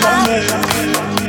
my man.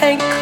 Music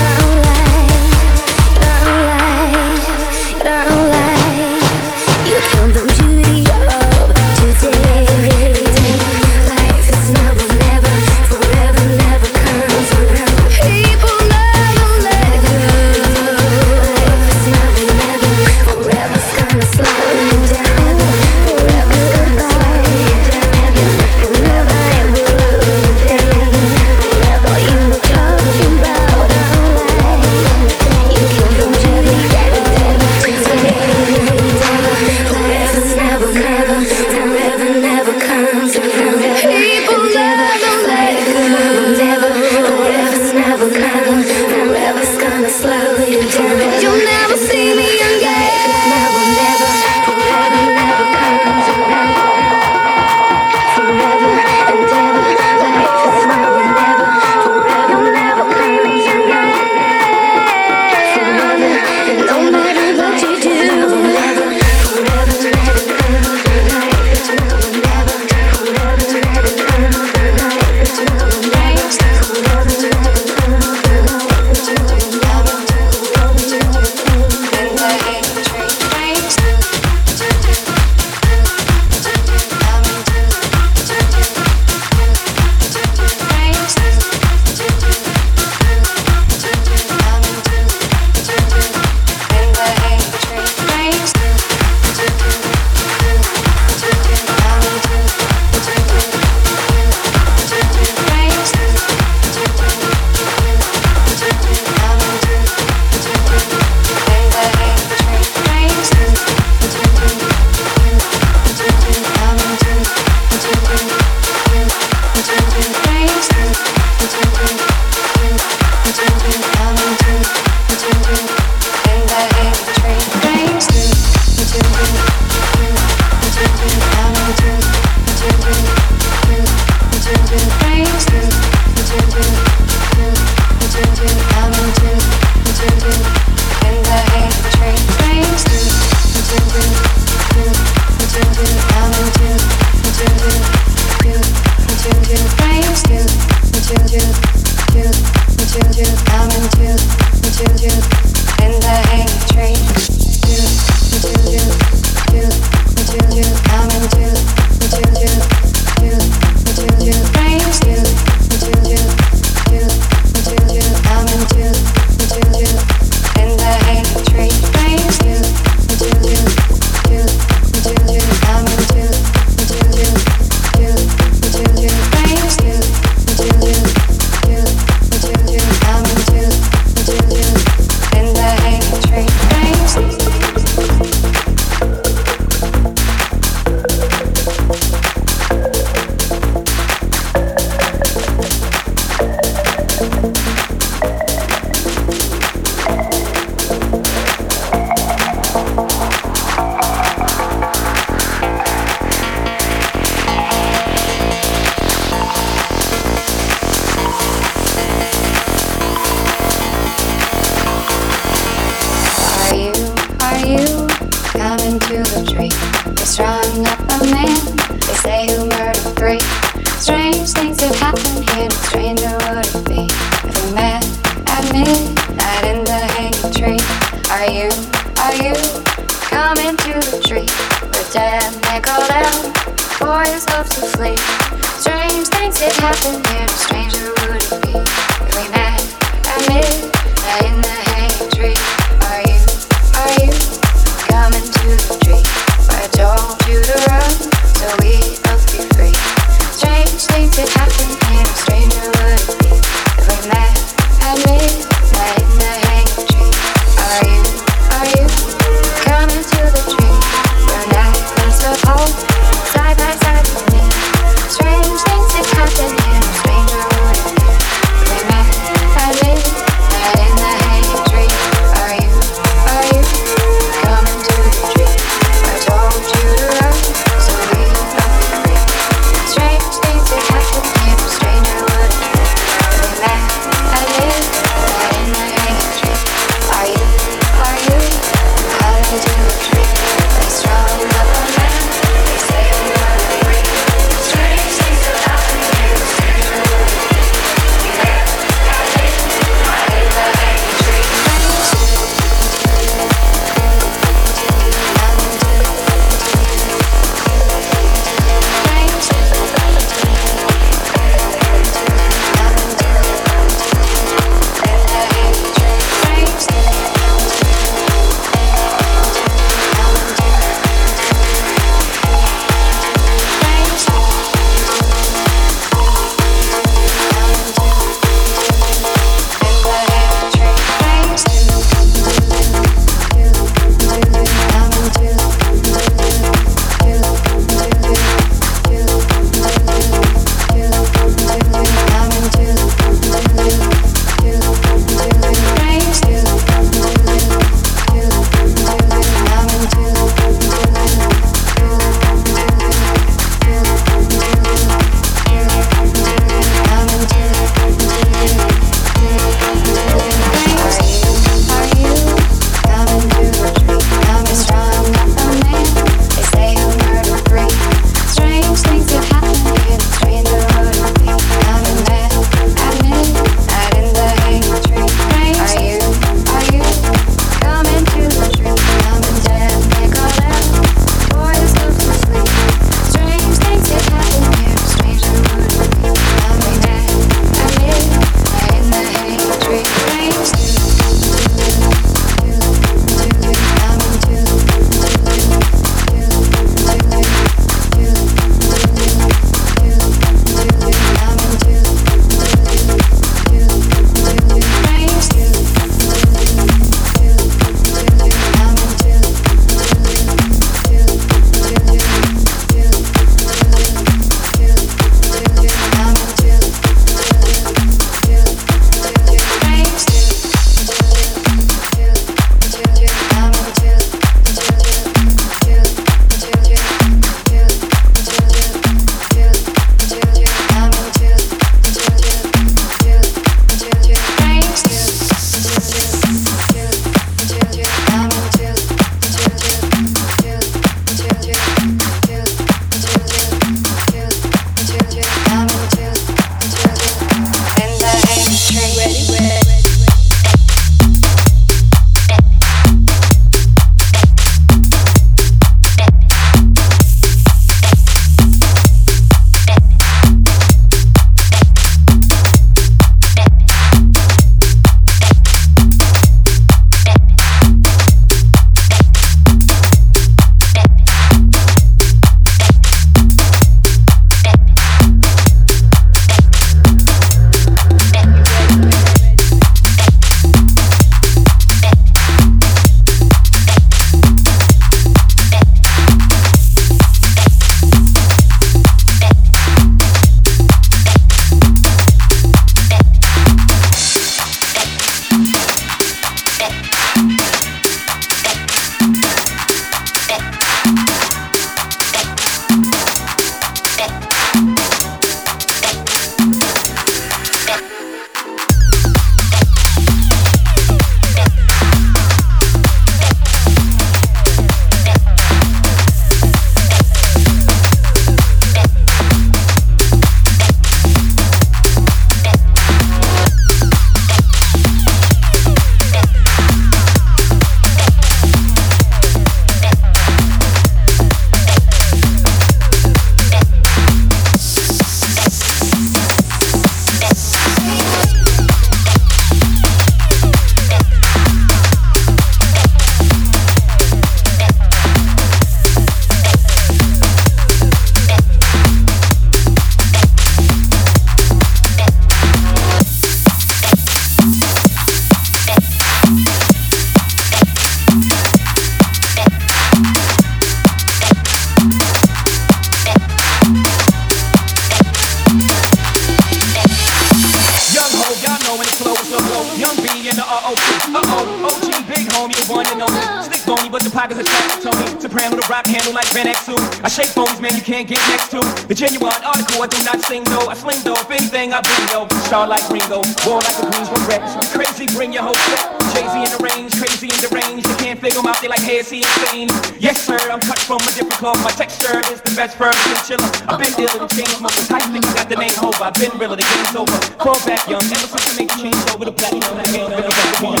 Young, ever since I made the change over the platform, I made the number one.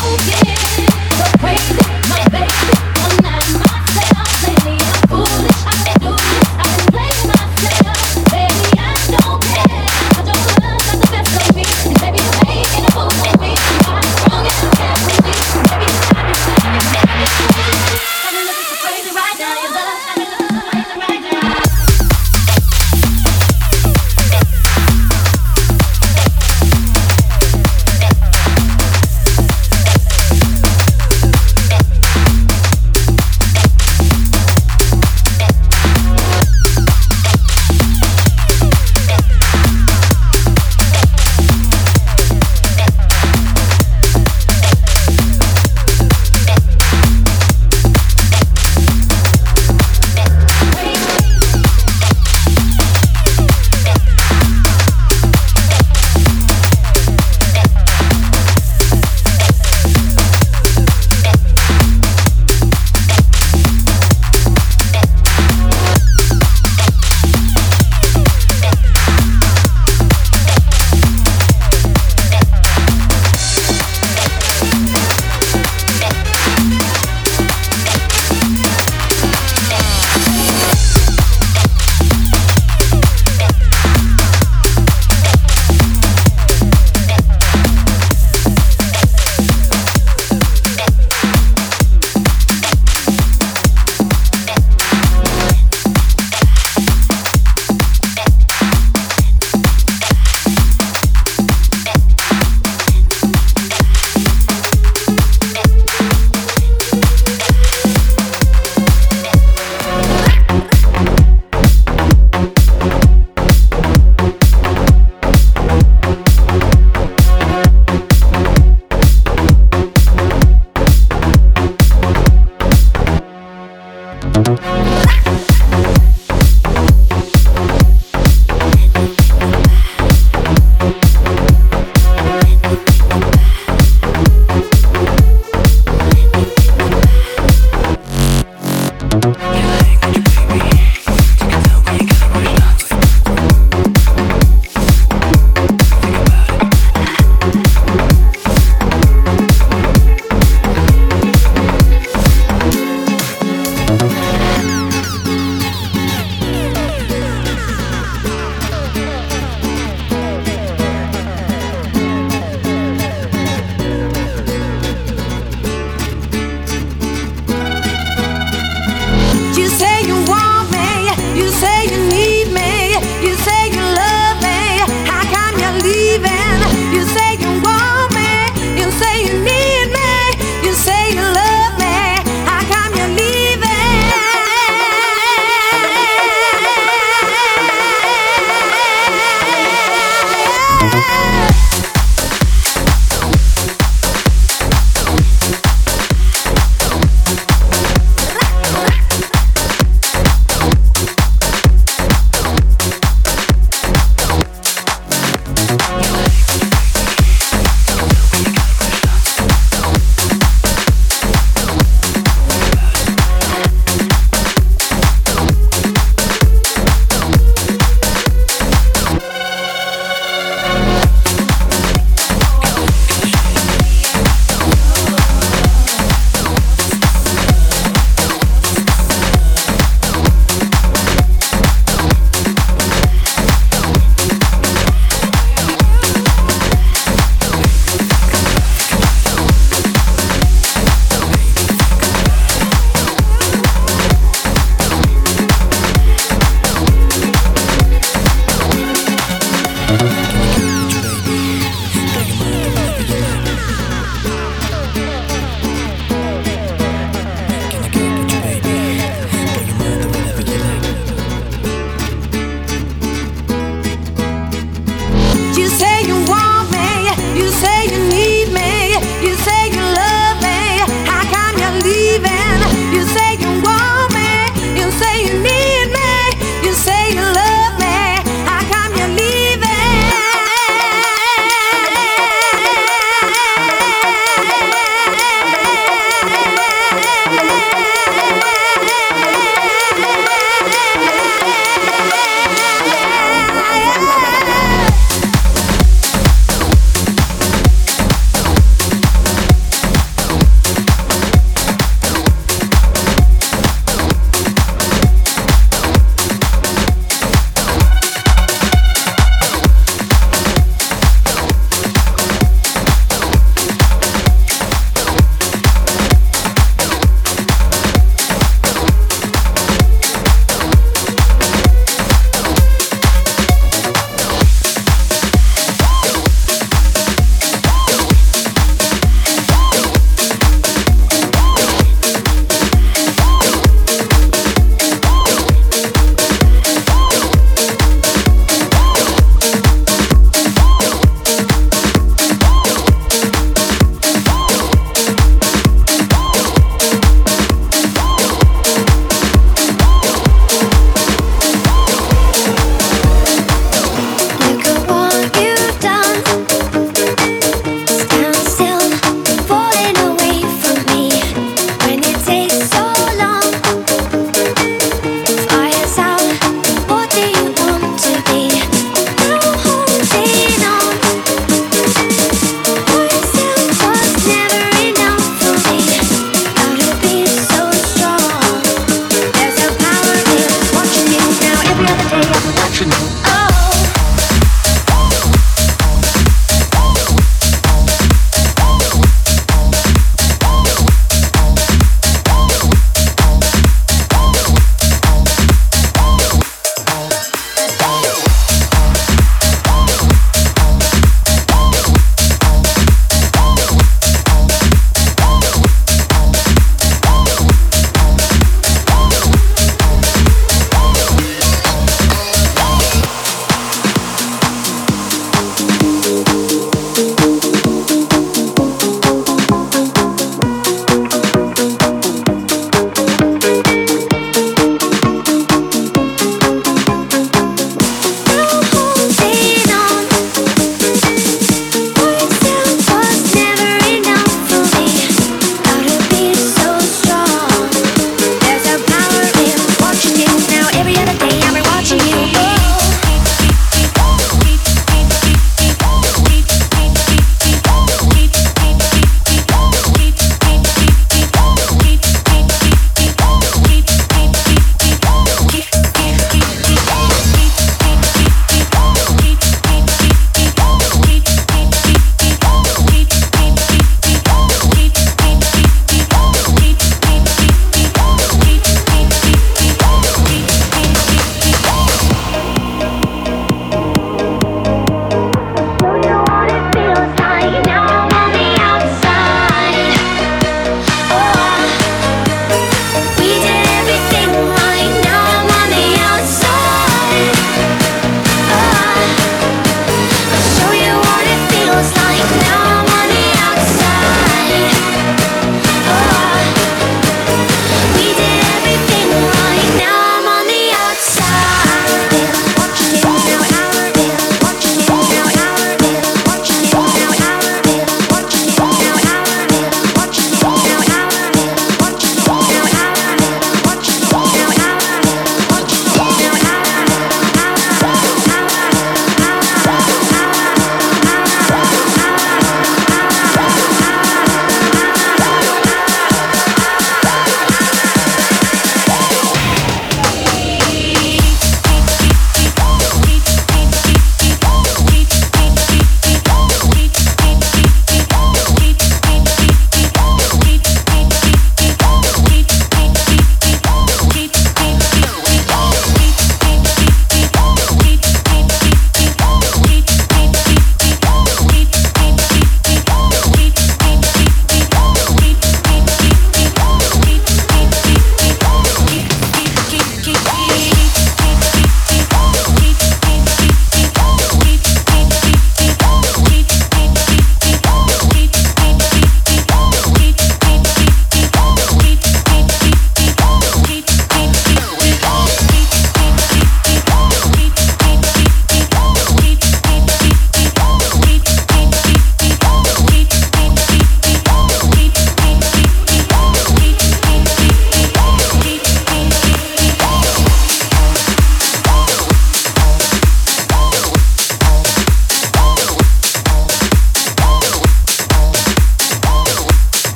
Oh yeah, so crazy, my baby.